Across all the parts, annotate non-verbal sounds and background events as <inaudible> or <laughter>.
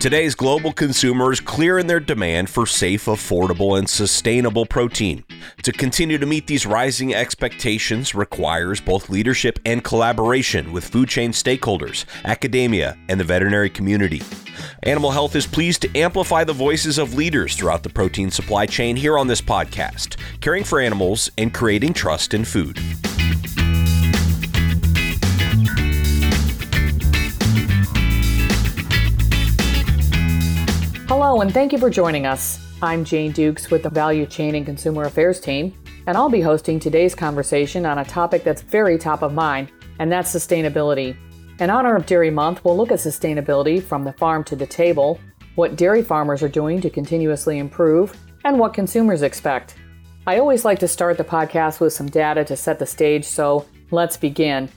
Today's global consumers clear in their demand for safe, affordable, and sustainable protein. To continue to meet these rising expectations requires both leadership and collaboration with food chain stakeholders, academia, and the veterinary community. Animal Health is pleased to amplify the voices of leaders throughout the protein supply chain here on this podcast, caring for animals and creating trust in food. Hello, and thank you for joining us. I'm Jane Dukes with the Value Chain and Consumer Affairs team, and I'll be hosting today's conversation on a topic that's very top of mind, and that's sustainability. In honor of Dairy Month, we'll look at sustainability from the farm to the table, what dairy farmers are doing to continuously improve, and what consumers expect. I always like to start the podcast with some data to set the stage, so let's begin.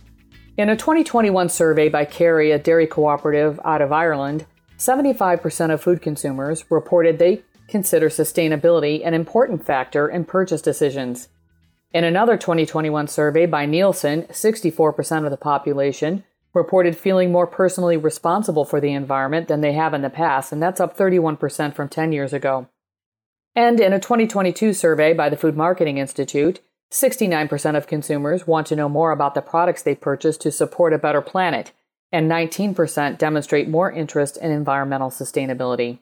In a 2021 survey by Kerry, a dairy cooperative out of Ireland, 75% of food consumers reported they consider sustainability an important factor in purchase decisions. In another 2021 survey by Nielsen, 64% of the population reported feeling more personally responsible for the environment than they have in the past, and that's up 31% from 10 years ago. And in a 2022 survey by the Food Marketing Institute, 69% of consumers want to know more about the products they purchase to support a better planet, and 19% demonstrate more interest in environmental sustainability.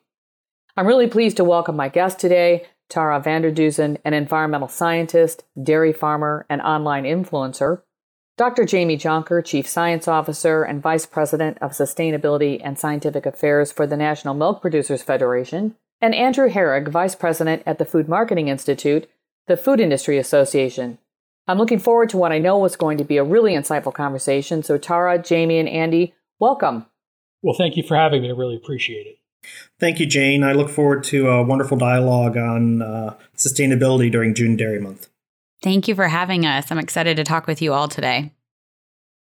I'm really pleased to welcome my guest today, Tara Vander Dussen, an environmental scientist, dairy farmer, and online influencer, Dr. Jamie Jonker, Chief Science Officer and Vice President of Sustainability and Scientific Affairs for the National Milk Producers Federation, and Andrew Harig, Vice President at the Food Marketing Institute, the Food Industry Association. I'm looking forward to what I know is going to be a really insightful conversation. So, Tara, Jamie, and Andy, welcome. Well, thank you for having me. I really appreciate it. Thank you, Jane. I look forward to a wonderful dialogue on uh, sustainability during June Dairy Month. Thank you for having us. I'm excited to talk with you all today.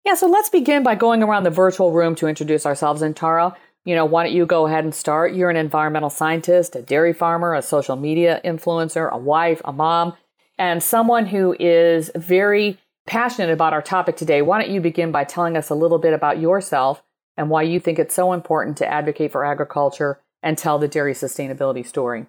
Yeah, so let's begin by going around the virtual room to introduce ourselves. And Tara, you know, why don't you go ahead and start? You're an environmental scientist, a dairy farmer, a social media influencer, a wife, a mom and someone who is very passionate about our topic today. Why don't you begin by telling us a little bit about yourself and why you think it's so important to advocate for agriculture and tell the dairy sustainability story?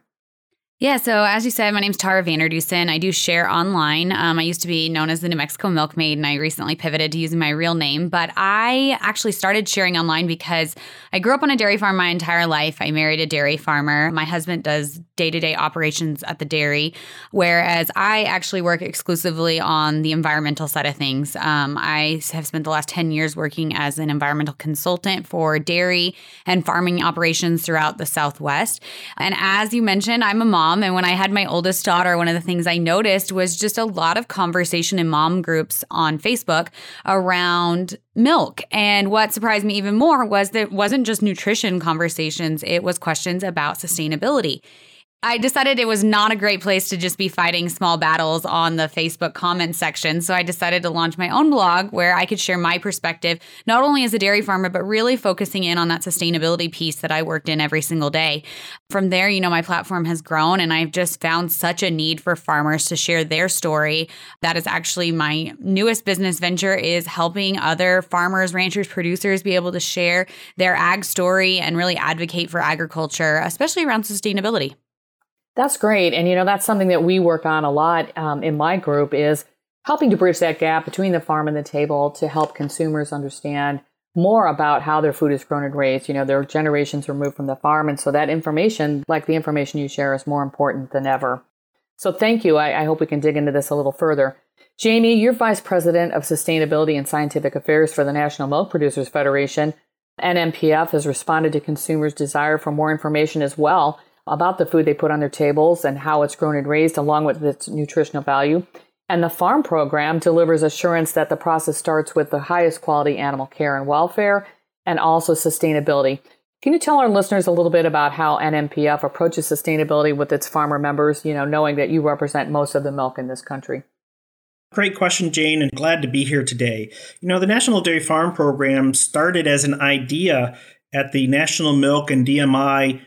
Yeah, so as you said, my name's Tara Vander Dussen. I do share online. Um, I used to be known as the New Mexico Milkmaid, and I recently pivoted to using my real name. But I actually started sharing online because I grew up on a dairy farm my entire life. I married a dairy farmer. My husband does day to day operations at the dairy, whereas I actually work exclusively on the environmental side of things. Um, I have spent the last 10 years working as an environmental consultant for dairy and farming operations throughout the Southwest. And as you mentioned, I'm a mom mom. And when I had my oldest daughter, one of the things I noticed was just a lot of conversation in mom groups on Facebook around milk. And what surprised me even more was that it wasn't just nutrition conversations, it was questions about sustainability. I decided it was not a great place to just be fighting small battles on the Facebook comment section. So I decided to launch my own blog where I could share my perspective, not only as a dairy farmer, but really focusing in on that sustainability piece that I worked in every single day. From there, you know, my platform has grown and I've just found such a need for farmers to share their story. That is actually my newest business venture is helping other farmers, ranchers, producers be able to share their ag story and really advocate for agriculture, especially around sustainability. That's great. And, you know, that's something that we work on a lot um, in my group is helping to bridge that gap between the farm and the table to help consumers understand more about how their food is grown and raised. You know, their generations removed from the farm. And so that information, like the information you share, is more important than ever. So thank you. I, I hope we can dig into this a little further. Jamie, you're Vice President of Sustainability and Scientific Affairs for the National Milk Producers Federation. NMPF has responded to consumers' desire for more information as well about the food they put on their tables and how it's grown and raised, along with its nutritional value. And the farm program delivers assurance that the process starts with the highest quality animal care and welfare and also sustainability. Can you tell our listeners a little bit about how NMPF approaches sustainability with its farmer members, you know, knowing that you represent most of the milk in this country? Great question, Jane, and glad to be here today. You know, the National Dairy Farm Program started as an idea at the National Milk and DMI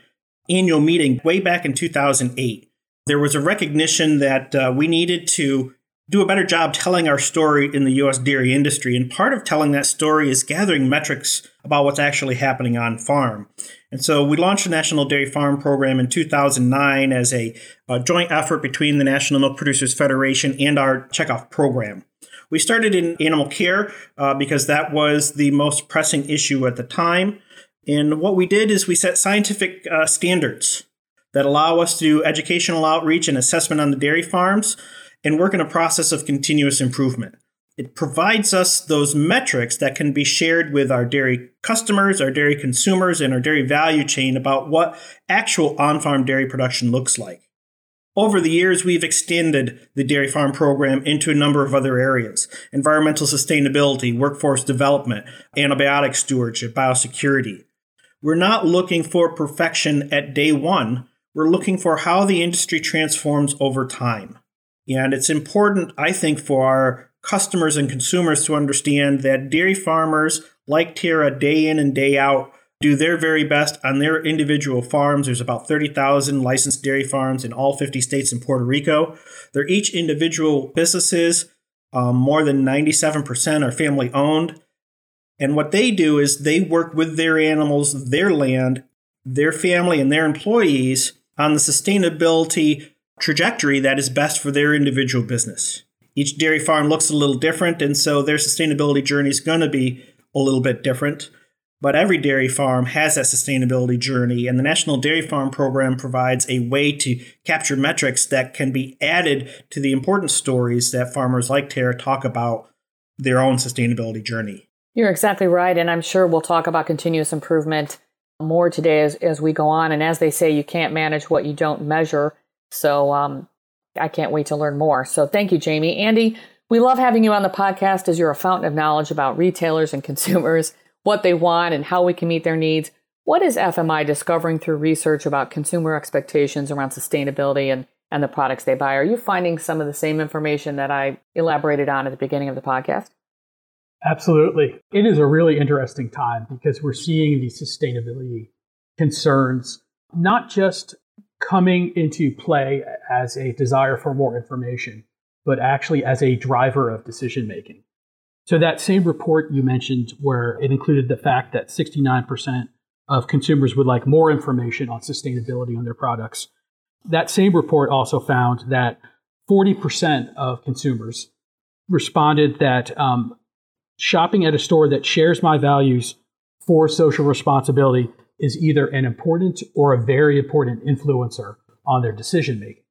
annual meeting way back in 2008. There was a recognition that uh, we needed to do a better job telling our story in the US dairy industry. And part of telling that story is gathering metrics about what's actually happening on farm. And so we launched the National Dairy Farm Program in 2009 as a, a joint effort between the National Milk Producers Federation and our checkoff program. We started in animal care uh, because that was the most pressing issue at the time. And what we did is we set scientific uh, standards that allow us to do educational outreach and assessment on the dairy farms and work in a process of continuous improvement. It provides us those metrics that can be shared with our dairy customers, our dairy consumers, and our dairy value chain about what actual on farm dairy production looks like. Over the years, we've extended the dairy farm program into a number of other areas environmental sustainability, workforce development, antibiotic stewardship, biosecurity. We're not looking for perfection at day one, we're looking for how the industry transforms over time. And it's important, I think, for our customers and consumers to understand that dairy farmers like Tara day in and day out do their very best on their individual farms. There's about 30,000 licensed dairy farms in all 50 states and Puerto Rico. They're each individual businesses. Um, more than 97% are family owned. And what they do is they work with their animals, their land, their family, and their employees on the sustainability trajectory that is best for their individual business. Each dairy farm looks a little different, and so their sustainability journey is going to be a little bit different. But every dairy farm has that sustainability journey, and the National Dairy Farm Program provides a way to capture metrics that can be added to the important stories that farmers like Tara talk about their own sustainability journey. You're exactly right, and I'm sure we'll talk about continuous improvement more today as, as we go on. And as they say, you can't manage what you don't measure. So um, I can't wait to learn more. So thank you, Jamie. Andy, we love having you on the podcast as you're a fountain of knowledge about retailers and <laughs> consumers what they want and how we can meet their needs. What is FMI discovering through research about consumer expectations around sustainability and, and the products they buy? Are you finding some of the same information that I elaborated on at the beginning of the podcast? Absolutely. It is a really interesting time because we're seeing these sustainability concerns not just coming into play as a desire for more information, but actually as a driver of decision making. So that same report you mentioned, where it included the fact that 69% of consumers would like more information on sustainability on their products, that same report also found that 40% of consumers responded that um, shopping at a store that shares my values for social responsibility is either an important or a very important influencer on their decision making.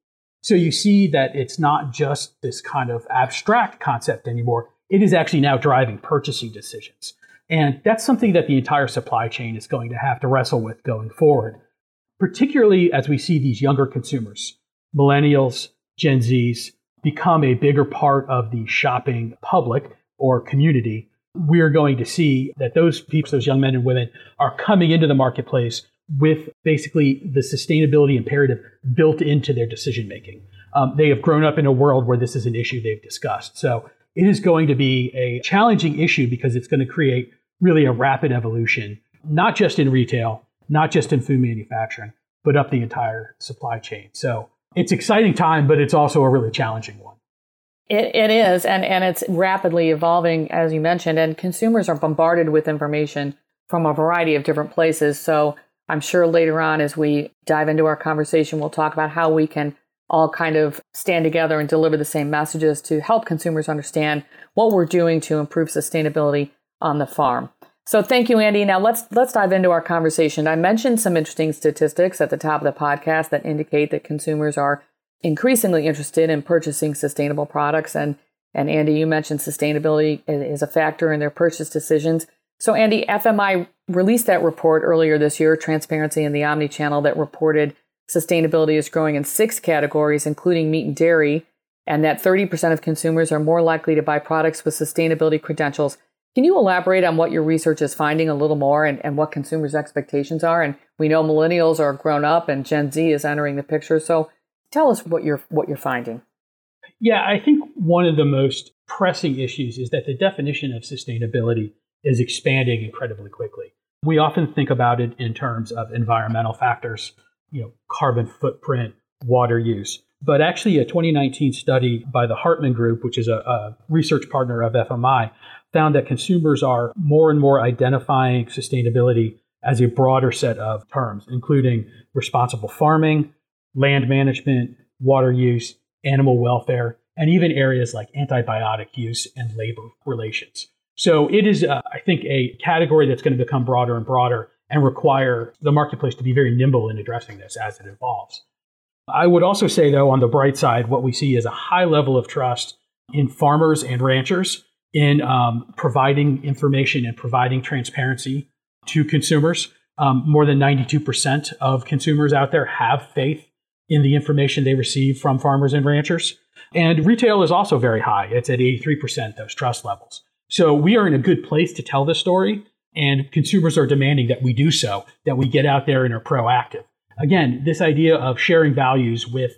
So you see that it's not just this kind of abstract concept anymore it is actually now driving purchasing decisions. And that's something that the entire supply chain is going to have to wrestle with going forward, particularly as we see these younger consumers, millennials, Gen Zs, become a bigger part of the shopping public or community. We're going to see that those people, those young men and women, are coming into the marketplace with basically the sustainability imperative built into their decision making. Um, they have grown up in a world where this is an issue they've discussed. So it is going to be a challenging issue because it's going to create really a rapid evolution, not just in retail, not just in food manufacturing, but up the entire supply chain. So it's exciting time, but it's also a really challenging one. It, it is, and, and it's rapidly evolving, as you mentioned, and consumers are bombarded with information from a variety of different places. So I'm sure later on, as we dive into our conversation, we'll talk about how we can all kind of stand together and deliver the same messages to help consumers understand what we're doing to improve sustainability on the farm. So thank you, Andy. Now let's let's dive into our conversation. I mentioned some interesting statistics at the top of the podcast that indicate that consumers are increasingly interested in purchasing sustainable products. And and Andy, you mentioned sustainability is a factor in their purchase decisions. So Andy, FMI released that report earlier this year, Transparency in the Omni Channel, that reported Sustainability is growing in six categories, including meat and dairy, and that 30% of consumers are more likely to buy products with sustainability credentials. Can you elaborate on what your research is finding a little more and, and what consumers' expectations are? And we know millennials are grown up and Gen Z is entering the picture. So tell us what you're what you're finding. Yeah, I think one of the most pressing issues is that the definition of sustainability is expanding incredibly quickly. We often think about it in terms of environmental factors, you know, carbon footprint, water use. But actually, a 2019 study by the Hartman Group, which is a, a research partner of FMI, found that consumers are more and more identifying sustainability as a broader set of terms, including responsible farming, land management, water use, animal welfare, and even areas like antibiotic use and labor relations. So it is, uh, I think, a category that's going to become broader and broader and require the marketplace to be very nimble in addressing this as it evolves. I would also say, though, on the bright side, what we see is a high level of trust in farmers and ranchers in um, providing information and providing transparency to consumers. Um, more than 92% of consumers out there have faith in the information they receive from farmers and ranchers. And retail is also very high. It's at 83%, those trust levels. So we are in a good place to tell this story, and consumers are demanding that we do so, that we get out there and are proactive. Again, this idea of sharing values with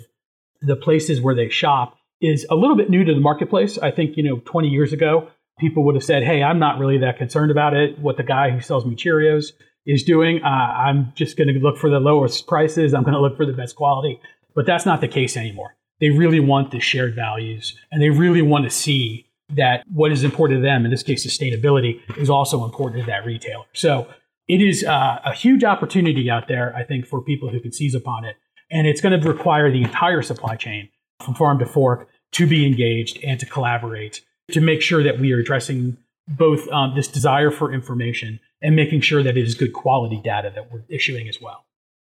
the places where they shop is a little bit new to the marketplace. I think, you know, 20 years ago, people would have said, hey, I'm not really that concerned about it, what the guy who sells me Cheerios is doing. Uh, I'm just going to look for the lowest prices. I'm going to look for the best quality. But that's not the case anymore. They really want the shared values and they really want to see that what is important to them, in this case, sustainability, is also important to that retailer. So it is uh, a huge opportunity out there, I think, for people who can seize upon it. And it's going to require the entire supply chain from farm to fork to be engaged and to collaborate to make sure that we are addressing both um, this desire for information and making sure that it is good quality data that we're issuing as well.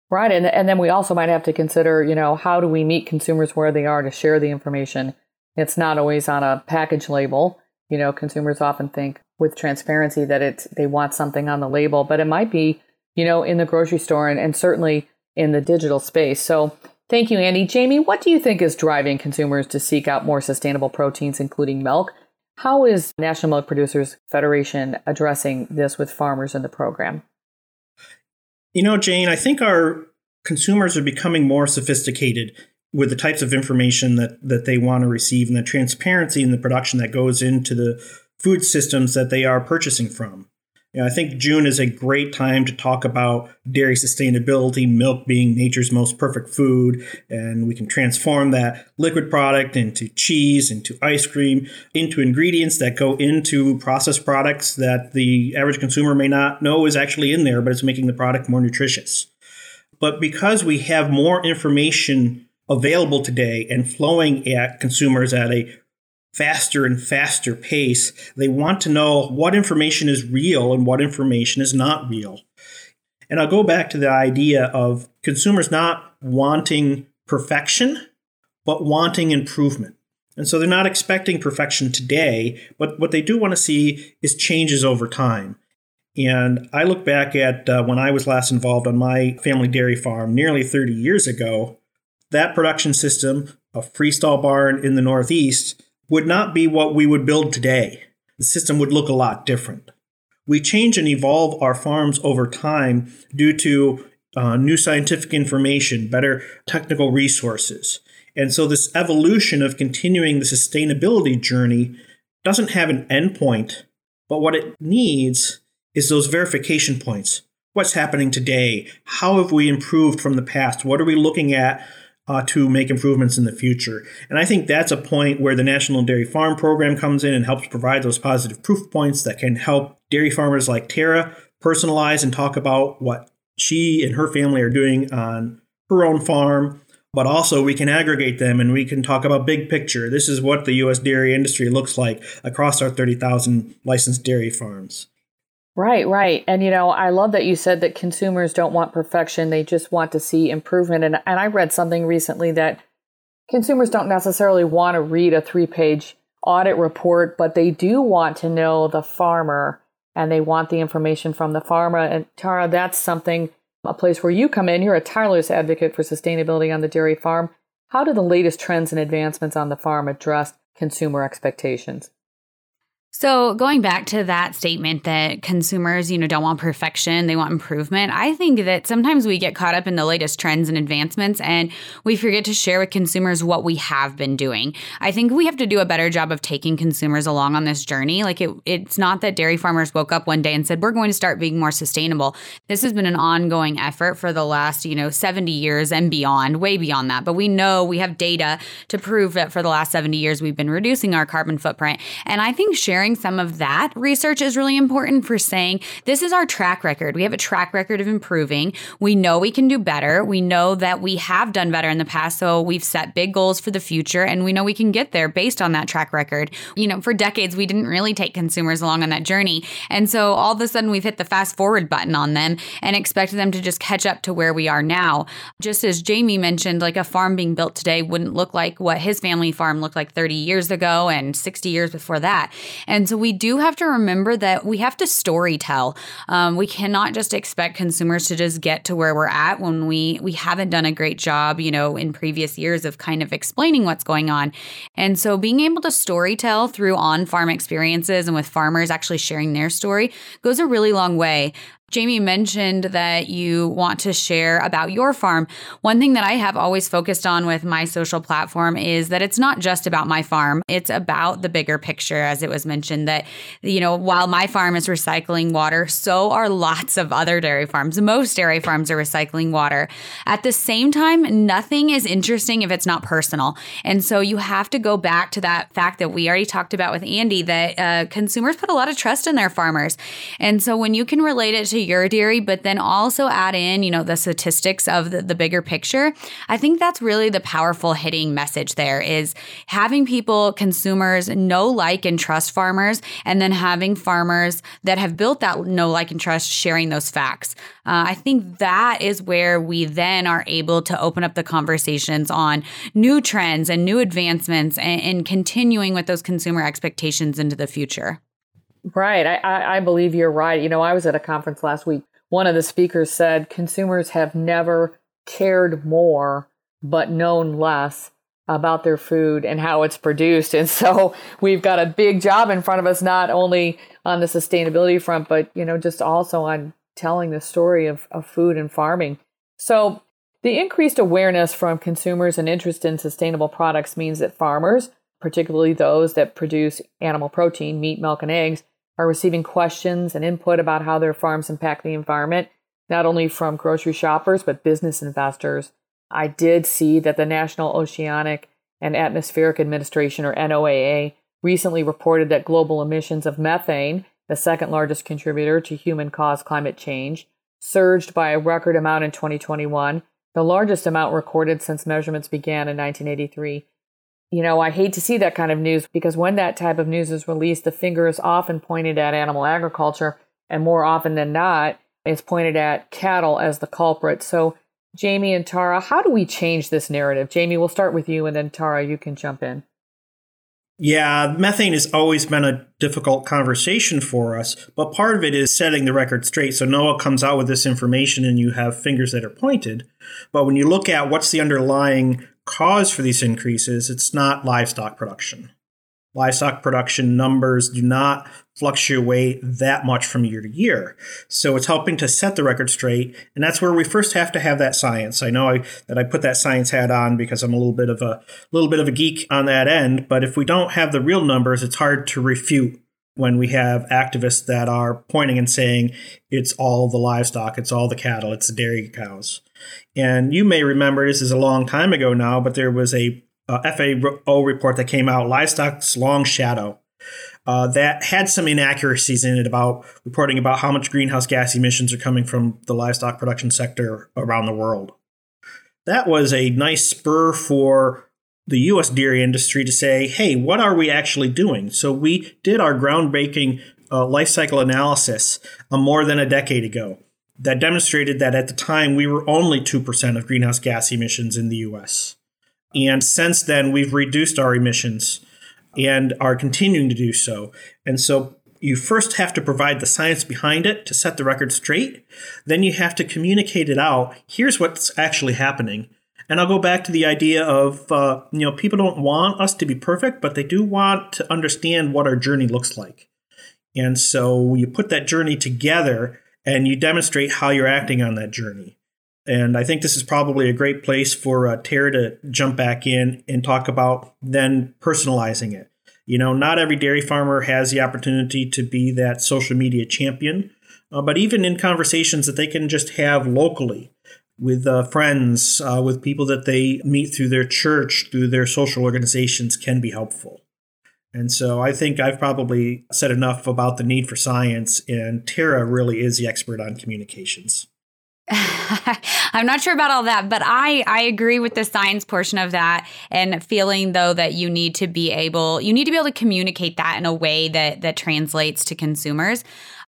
Right. And, and then we also might have to consider, you know, how do we meet consumers where they are to share the information? It's not always on a package label. You know, consumers often think with transparency that it's they want something on the label, but it might be, you know, in the grocery store and, and certainly in the digital space. So thank you, Andy. Jamie, what do you think is driving consumers to seek out more sustainable proteins, including milk? How is National Milk Producers Federation addressing this with farmers in the program? You know, Jane, I think our consumers are becoming more sophisticated with the types of information that, that they want to receive and the transparency in the production that goes into the food systems that they are purchasing from. You know, I think June is a great time to talk about dairy sustainability, milk being nature's most perfect food, and we can transform that liquid product into cheese, into ice cream, into ingredients that go into processed products that the average consumer may not know is actually in there, but it's making the product more nutritious. But because we have more information available today and flowing at consumers at a faster and faster pace. They want to know what information is real and what information is not real. And I'll go back to the idea of consumers not wanting perfection, but wanting improvement. And so they're not expecting perfection today, but what they do want to see is changes over time. And I look back at uh, when I was last involved on my family dairy farm nearly 30 years ago. That production system, a freestall barn in the Northeast, would not be what we would build today. The system would look a lot different. We change and evolve our farms over time due to uh, new scientific information, better technical resources. And so, this evolution of continuing the sustainability journey doesn't have an endpoint, but what it needs is those verification points. What's happening today? How have we improved from the past? What are we looking at uh, to make improvements in the future. And I think that's a point where the National Dairy Farm Program comes in and helps provide those positive proof points that can help dairy farmers like Tara personalize and talk about what she and her family are doing on her own farm. But also, we can aggregate them and we can talk about big picture. This is what the U.S. dairy industry looks like across our 30,000 licensed dairy farms. Right, right. And you know, I love that you said that consumers don't want perfection, they just want to see improvement. And and I read something recently that consumers don't necessarily want to read a three-page audit report, but they do want to know the farmer and they want the information from the farmer. And Tara, that's something a place where you come in. You're a tireless advocate for sustainability on the dairy farm. How do the latest trends and advancements on the farm address consumer expectations? So, going back to that statement that consumers, you know, don't want perfection, they want improvement. I think that sometimes we get caught up in the latest trends and advancements and we forget to share with consumers what we have been doing. I think we have to do a better job of taking consumers along on this journey. Like it, it's not that dairy farmers woke up one day and said, "We're going to start being more sustainable." This has been an ongoing effort for the last, you know, 70 years and beyond, way beyond that. But we know we have data to prove that for the last 70 years we've been reducing our carbon footprint. And I think sharing sharing some of that research is really important for saying this is our track record. We have a track record of improving. We know we can do better. We know that we have done better in the past. So we've set big goals for the future and we know we can get there based on that track record. You know, for decades, we didn't really take consumers along on that journey. And so all of a sudden, we've hit the fast forward button on them and expect them to just catch up to where we are now. Just as Jamie mentioned, like a farm being built today wouldn't look like what his family farm looked like 30 years ago and 60 years before that. And and so we do have to remember that we have to story tell. Um, we cannot just expect consumers to just get to where we're at when we we haven't done a great job, you know, in previous years of kind of explaining what's going on. And so being able to story tell through on farm experiences and with farmers actually sharing their story goes a really long way. Jamie mentioned that you want to share about your farm. One thing that I have always focused on with my social platform is that it's not just about my farm, it's about the bigger picture, as it was mentioned. That, you know, while my farm is recycling water, so are lots of other dairy farms. Most dairy farms are recycling water. At the same time, nothing is interesting if it's not personal. And so you have to go back to that fact that we already talked about with Andy that uh, consumers put a lot of trust in their farmers. And so when you can relate it to to your dairy, but then also add in, you know, the statistics of the, the bigger picture. I think that's really the powerful hitting message there is having people, consumers know, like, and trust farmers, and then having farmers that have built that know, like, and trust sharing those facts. Uh, I think that is where we then are able to open up the conversations on new trends and new advancements and, and continuing with those consumer expectations into the future. Right. I, I, I believe you're right. You know, I was at a conference last week. One of the speakers said consumers have never cared more but known less about their food and how it's produced. And <laughs> so we've got a big job in front of us, not only on the sustainability front, but, you know, just also on telling the story of, of food and farming. So the increased awareness from consumers and interest in sustainable products means that farmers, particularly those that produce animal protein, meat, milk, and eggs, are receiving questions and input about how their farms impact the environment, not only from grocery shoppers, but business investors. I did see that the National Oceanic and Atmospheric Administration, or NOAA, recently reported that global emissions of methane, the second largest contributor to human caused climate change, surged by a record amount in 2021, the largest amount recorded since measurements began in 1983 you know, I hate to see that kind of news because when that type of news is released, the finger is often pointed at animal agriculture, and more often than not, it's pointed at cattle as the culprit. So, Jamie and Tara, how do we change this narrative? Jamie, we'll start with you, and then Tara, you can jump in. Yeah, methane has always been a difficult conversation for us, but part of it is setting the record straight. So NOAA comes out with this information and you have fingers that are pointed. But when you look at what's the underlying cause for these increases, it's not livestock production. Livestock production numbers do not fluctuate that much from year to year. So it's helping to set the record straight. And that's where we first have to have that science. I know I, that I put that science hat on because I'm a little bit of a little bit of a geek on that end. But if we don't have the real numbers, it's hard to refute when we have activists that are pointing and saying it's all the livestock, it's all the cattle, it's the dairy cows. And you may remember this is a long time ago now, but there was a, FAO report that came out, Livestock's Long Shadow, uh, that had some inaccuracies in it about reporting about how much greenhouse gas emissions are coming from the livestock production sector around the world. That was a nice spur for the US dairy industry to say, hey, what are we actually doing? So we did our groundbreaking uh, life cycle analysis uh, more than a decade ago that demonstrated that at the time we were only 2% of greenhouse gas emissions in the US. And since then, we've reduced our emissions and are continuing to do so. And so you first have to provide the science behind it to set the record straight. Then you have to communicate it out. Here's what's actually happening. And I'll go back to the idea of, uh, you know, people don't want us to be perfect, but they do want to understand what our journey looks like. And so you put that journey together and you demonstrate how you're acting on that journey. And I think this is probably a great place for uh, Tara to jump back in and talk about then personalizing it. You know, not every dairy farmer has the opportunity to be that social media champion, uh, but even in conversations that they can just have locally with uh, friends, uh, with people that they meet through their church, through their social organizations, can be helpful. And so I think I've probably said enough about the need for science, and Tara really is the expert on communications. <laughs> I'm not sure about all that, but I I agree with the science portion of that and feeling though that you need to be able you need to be able to communicate that in a way that that translates to consumers.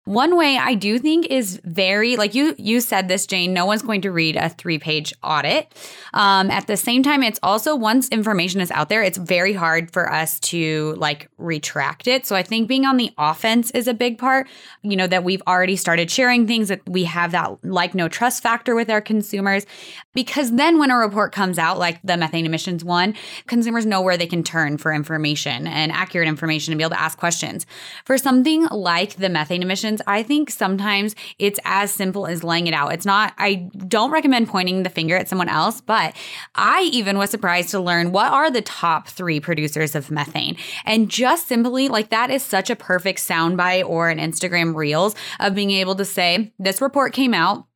One way I do think is very like you you said this, Jane. No one's going to read a three page audit. Um, at the same time, it's also once information is out there, it's very hard for us to like retract it. So I think being on the offense is a big part. You know that we've already started sharing things that we have that like no trust factor with our consumers, because then when a report comes out like the methane emissions one, consumers know where they can turn for information and accurate information and be able to ask questions. For something like the methane emissions I think sometimes it's as simple as laying it out. It's not, I don't recommend pointing the finger at someone else, but I even was surprised to learn what are the top three producers of methane. And just simply, like, that is such a perfect soundbite or an Instagram Reels of being able to say, this report came out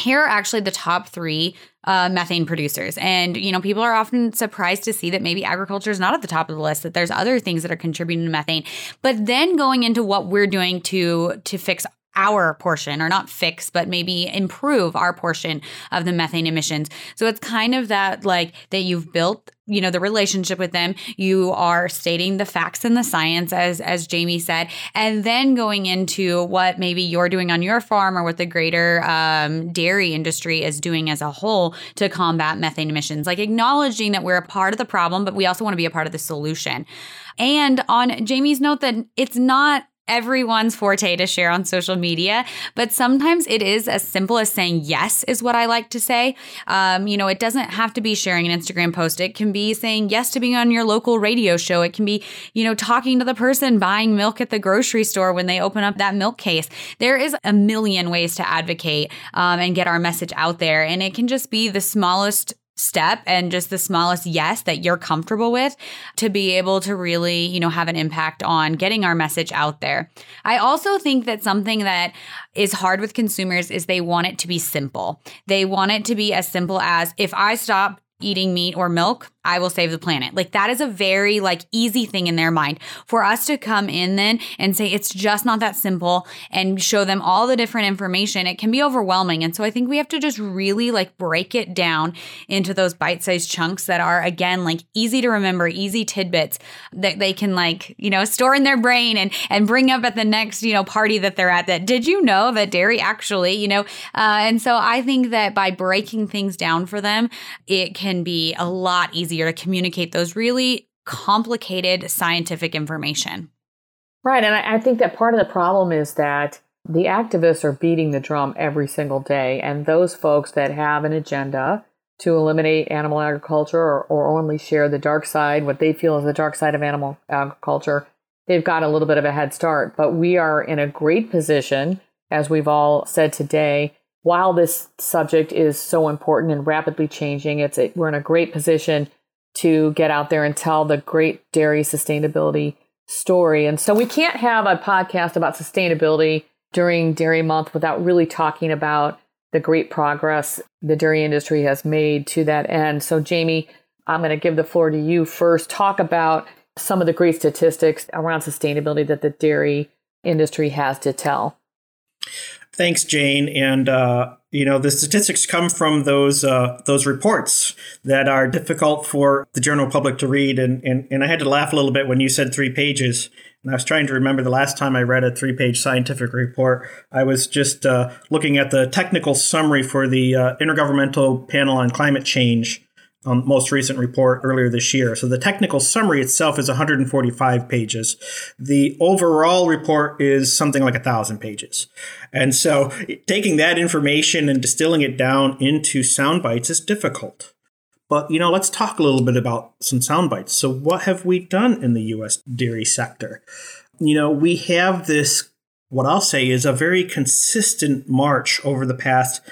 here are actually the top three uh, methane producers. And, you know, people are often surprised to see that maybe agriculture is not at the top of the list, that there's other things that are contributing to methane. But then going into what we're doing to to fix our portion or not fix but maybe improve our portion of the methane emissions. So it's kind of that like that you've built you know the relationship with them. You are stating the facts and the science as as jamie said and then going into what maybe you're doing on your farm or what the greater um, dairy industry is doing as a whole to combat methane emissions. Like acknowledging that we're a part of the problem but we also want to be a part of the solution. And on jamie's note that it's not everyone's forte to share on social media, but sometimes it is as simple as saying yes, is what I like to say. Um, you know, it doesn't have to be sharing an Instagram post. It can be saying yes to being on your local radio show. It can be, you know, talking to the person buying milk at the grocery store when they open up that milk case. There is a million ways to advocate um, and get our message out there. And it can just be the smallest step and just the smallest yes that you're comfortable with to be able to really, you know, have an impact on getting our message out there. I also think that something that is hard with consumers is they want it to be simple. They want it to be as simple as if I stop eating meat or milk, I will save the planet. Like that is a very like easy thing in their mind. For us to come in then and say it's just not that simple and show them all the different information, it can be overwhelming. And so I think we have to just really like break it down into those bite-sized chunks that are again like easy to remember, easy tidbits that they can like, you know, store in their brain and and bring up at the next, you know, party that they're at that did you know that dairy actually, you know, uh, and so I think that by breaking things down for them, it can be a lot easier easier to communicate those really complicated scientific information. Right. And I, I think that part of the problem is that the activists are beating the drum every single day. And those folks that have an agenda to eliminate animal agriculture or, or only share the dark side, what they feel is the dark side of animal agriculture, they've got a little bit of a head start. But we are in a great position, as we've all said today, while this subject is so important and rapidly changing, it's we're in a great position to get out there and tell the great dairy sustainability story. And so we can't have a podcast about sustainability during Dairy Month without really talking about the great progress the dairy industry has made to that end. So, Jamie, I'm going to give the floor to you first. Talk about some of the great statistics around sustainability that the dairy industry has to tell. Thanks, Jane. And uh, you know the statistics come from those uh, those reports that are difficult for the general public to read. And, and and i had to laugh a little bit when you said three pages. And i was trying to remember the last time i read a three page scientific report. I was just uh, looking at the technical summary for the uh, intergovernmental panel on climate change um, most recent report earlier this year. So the technical summary itself is 145 pages. The overall report is something like a thousand pages. And so taking that information and distilling it down into sound bites is difficult. But, you know, let's talk a little bit about some sound bites. So, what have we done in the U.S. dairy sector? You know, we have this, what I'll say is a very consistent march over the past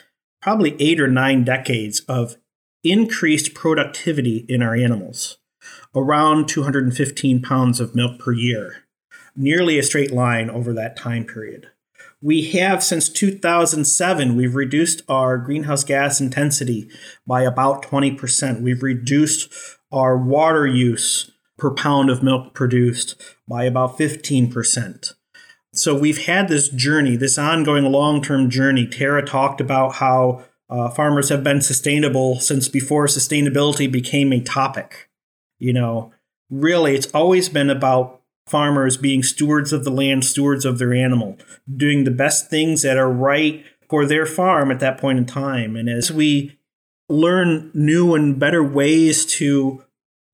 probably eight or nine decades of increased productivity in our animals, around 215 pounds of milk per year, nearly a straight line over that time period. We have since 2007, we've reduced our greenhouse gas intensity by about 20%. We've reduced our water use per pound of milk produced by about 15%. So we've had this journey, this ongoing long term journey. Tara talked about how uh, farmers have been sustainable since before sustainability became a topic. You know, really, it's always been about farmers being stewards of the land, stewards of their animal, doing the best things that are right for their farm at that point in time. And as we learn new and better ways to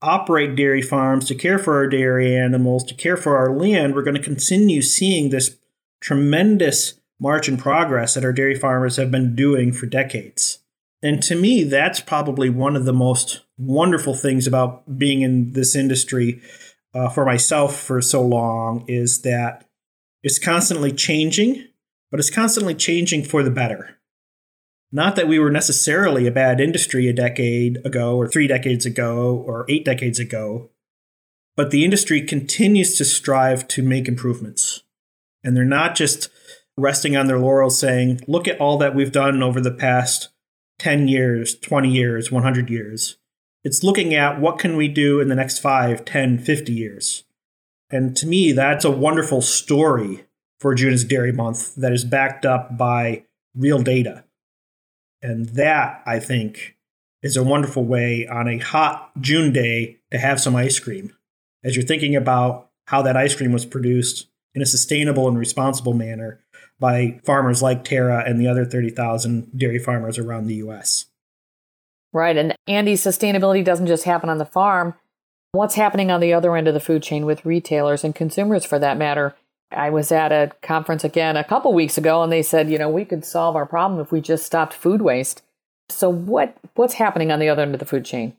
operate dairy farms, to care for our dairy animals, to care for our land, we're going to continue seeing this tremendous march in progress that our dairy farmers have been doing for decades. And to me, that's probably one of the most wonderful things about being in this industry uh, for myself for so long is that it's constantly changing, but it's constantly changing for the better. Not that we were necessarily a bad industry a decade ago, or three decades ago, or eight decades ago, but the industry continues to strive to make improvements. And they're not just resting on their laurels saying, look at all that we've done over the past 10 years, 20 years, 100 years. It's looking at what can we do in the next 5, 10, 50 years. And to me, that's a wonderful story for June is Dairy Month that is backed up by real data. And that, I think, is a wonderful way on a hot June day to have some ice cream. As you're thinking about how that ice cream was produced in a sustainable and responsible manner by farmers like Tara and the other 30,000 dairy farmers around the US. Right. And Andy, sustainability doesn't just happen on the farm. What's happening on the other end of the food chain with retailers and consumers for that matter? I was at a conference again a couple weeks ago and they said, you know, we could solve our problem if we just stopped food waste. So what what's happening on the other end of the food chain?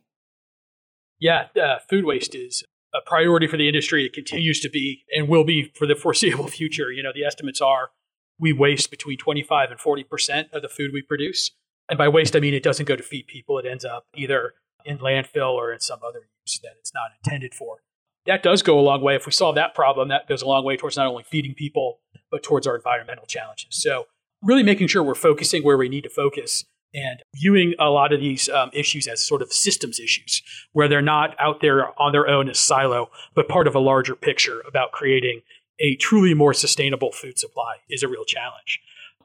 Yeah, uh, food waste is a priority for the industry. It continues to be and will be for the foreseeable <laughs> future. You know, the estimates are we waste between 25 and 40% of the food we produce. And by waste, I mean it doesn't go to feed people. It ends up either in landfill or in some other use that it's not intended for. That does go a long way. If we solve that problem, that goes a long way towards not only feeding people, but towards our environmental challenges. So, really making sure we're focusing where we need to focus and viewing a lot of these um, issues as sort of systems issues, where they're not out there on their own as silo, but part of a larger picture about creating a truly more sustainable food supply is a real challenge.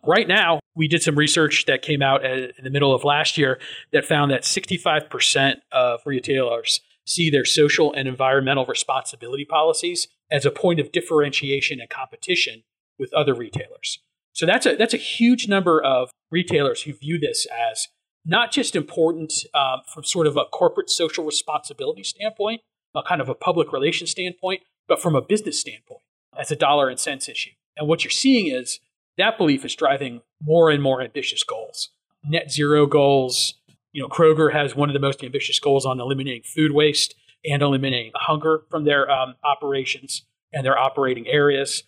Right now, we did some research that came out in the middle of last year that found that 65% of retailers see their social and environmental responsibility policies as a point of differentiation and competition with other retailers. So that's a that's a huge number of retailers who view this as not just important um, from sort of a corporate social responsibility standpoint, a kind of a public relations standpoint, but from a business standpoint as a dollar and cents issue. And what you're seeing is that belief is driving more and more ambitious goals. Net zero goals. You know, Kroger has one of the most ambitious goals on eliminating food waste and eliminating hunger from their um, operations and their operating areas.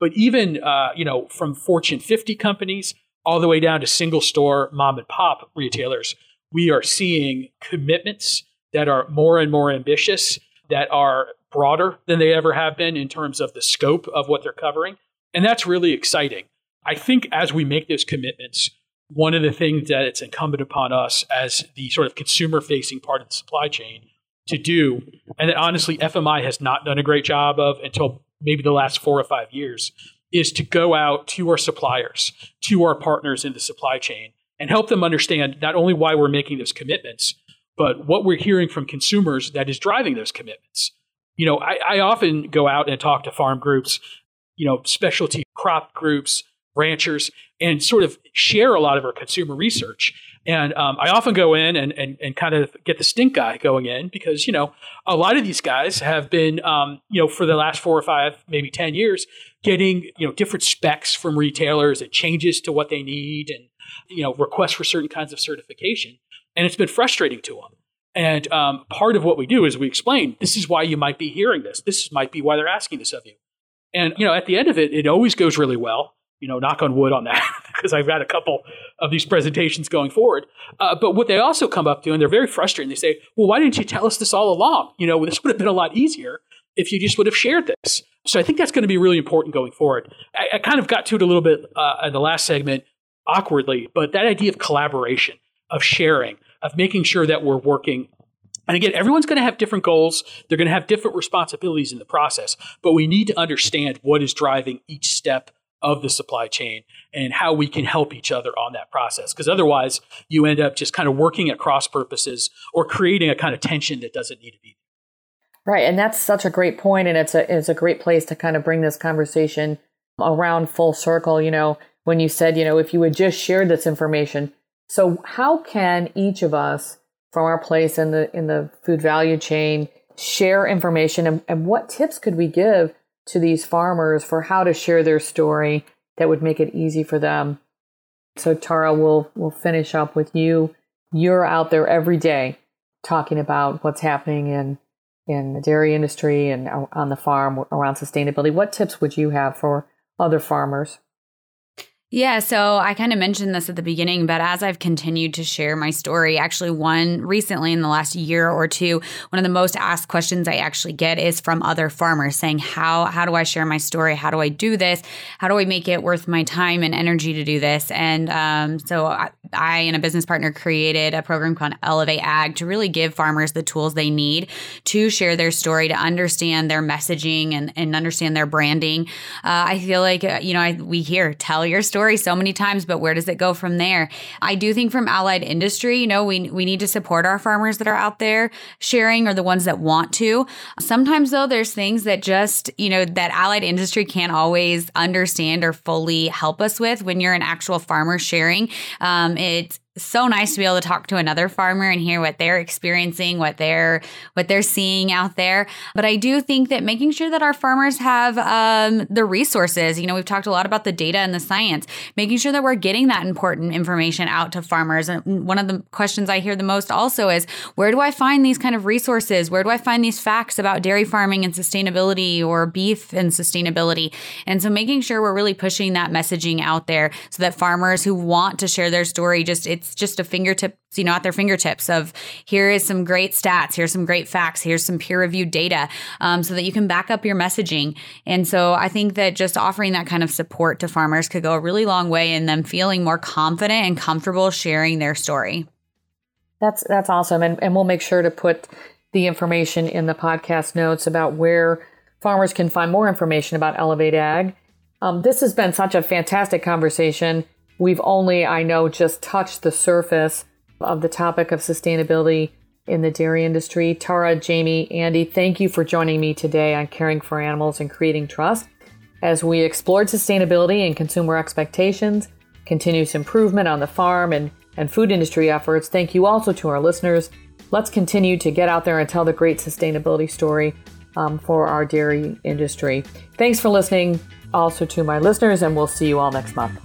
But even, uh, you know, from Fortune 50 companies all the way down to single store mom and pop retailers, we are seeing commitments that are more and more ambitious, that are broader than they ever have been in terms of the scope of what they're covering. And that's really exciting. I think as we make those commitments, one of the things that it's incumbent upon us as the sort of consumer facing part of the supply chain to do, and that honestly FMI has not done a great job of until maybe the last four or five years, is to go out to our suppliers, to our partners in the supply chain, and help them understand not only why we're making those commitments, but what we're hearing from consumers that is driving those commitments. You know, I, I often go out and talk to farm groups, you know, specialty crop groups, ranchers, and sort of share a lot of our consumer research. And um, I often go in and, and, and kind of get the stink eye going in because, you know, a lot of these guys have been, um, you know, for the last four or five, maybe 10 years, getting, you know, different specs from retailers and changes to what they need and, you know, requests for certain kinds of certification. And it's been frustrating to them And um, part of what we do is we explain this is why you might be hearing this. This might be why they're asking this of you. And you know, at the end of it, it always goes really well. You know, knock on wood on that <laughs> because I've had a couple of these presentations going forward. Uh, but what they also come up to, and they're very frustrated. They say, "Well, why didn't you tell us this all along? You know, this would have been a lot easier if you just would have shared this." So I think that's going to be really important going forward. I, I kind of got to it a little bit uh, in the last segment awkwardly, but that idea of collaboration, of sharing, of making sure that we're working and again, everyone's going to have different goals. They're going to have different responsibilities in the process, but we need to understand what is driving each step of the supply chain and how we can help each other on that process. Because otherwise, you end up just kind of working at cross purposes or creating a kind of tension that doesn't need to be. Right, and that's such a great point, and it's a it's a great place to kind of bring this conversation around full circle. You know, when you said, you know, if you had just shared this information, so how can each of us from our place in the in the food value chain share information? And, and what tips could we give to these farmers for how to share their story that would make it easy for them? So tara we'll we'll finish up with you. You're out there every day talking about what's happening in in the dairy industry and on the farm around sustainability. What tips would you have for other farmers yeah, so I kind of mentioned this at the beginning, but as I've continued to share my story, actually, one recently in the last year or two, one of the most asked questions I actually get is from other farmers saying, "How how do I share my story? How do I do this? How do I make it worth my time and energy to do this?" And um, so I, I and a business partner created a program called Elevate Ag to really give farmers the tools they need to share their story, to understand their messaging and and understand their branding. Uh, I feel like uh, you know I, we hear tell your story story so many times, but where does it go from there? I do think from allied industry, you know, we we need to support our farmers that are out there sharing or the ones that want to. Sometimes though, there's things that just, you know, that allied industry can't always understand or fully help us with when you're an actual farmer sharing. Um, it's so nice to be able to talk to another farmer and hear what they're experiencing, what they're what they're seeing out there. But I do think that making sure that our farmers have um, the resources. You know, we've talked a lot about the data and the science, making sure that we're getting that important information out to farmers. And one of the questions I hear the most also is, where do I find these kind of resources? Where do I find these facts about dairy farming and sustainability or beef and sustainability? And so making sure we're really pushing that messaging out there so that farmers who want to share their story just it it's just a fingertip, you know, at their fingertips of here is some great stats, here's some great facts, here's some peer reviewed data, um, so that you can back up your messaging. And so I think that just offering that kind of support to farmers could go a really long way in them feeling more confident and comfortable sharing their story. That's that's awesome, and and we'll make sure to put the information in the podcast notes about where farmers can find more information about Elevate Ag. Um, this has been such a fantastic conversation. We've only, I know, just touched the surface of the topic of sustainability in the dairy industry. Tara, Jamie, Andy, thank you for joining me today on Caring for Animals and Creating Trust as we explored sustainability and consumer expectations, continuous improvement on the farm and, and food industry efforts. Thank you also to our listeners. Let's continue to get out there and tell the great sustainability story um, for our dairy industry. Thanks for listening also to my listeners, and we'll see you all next month.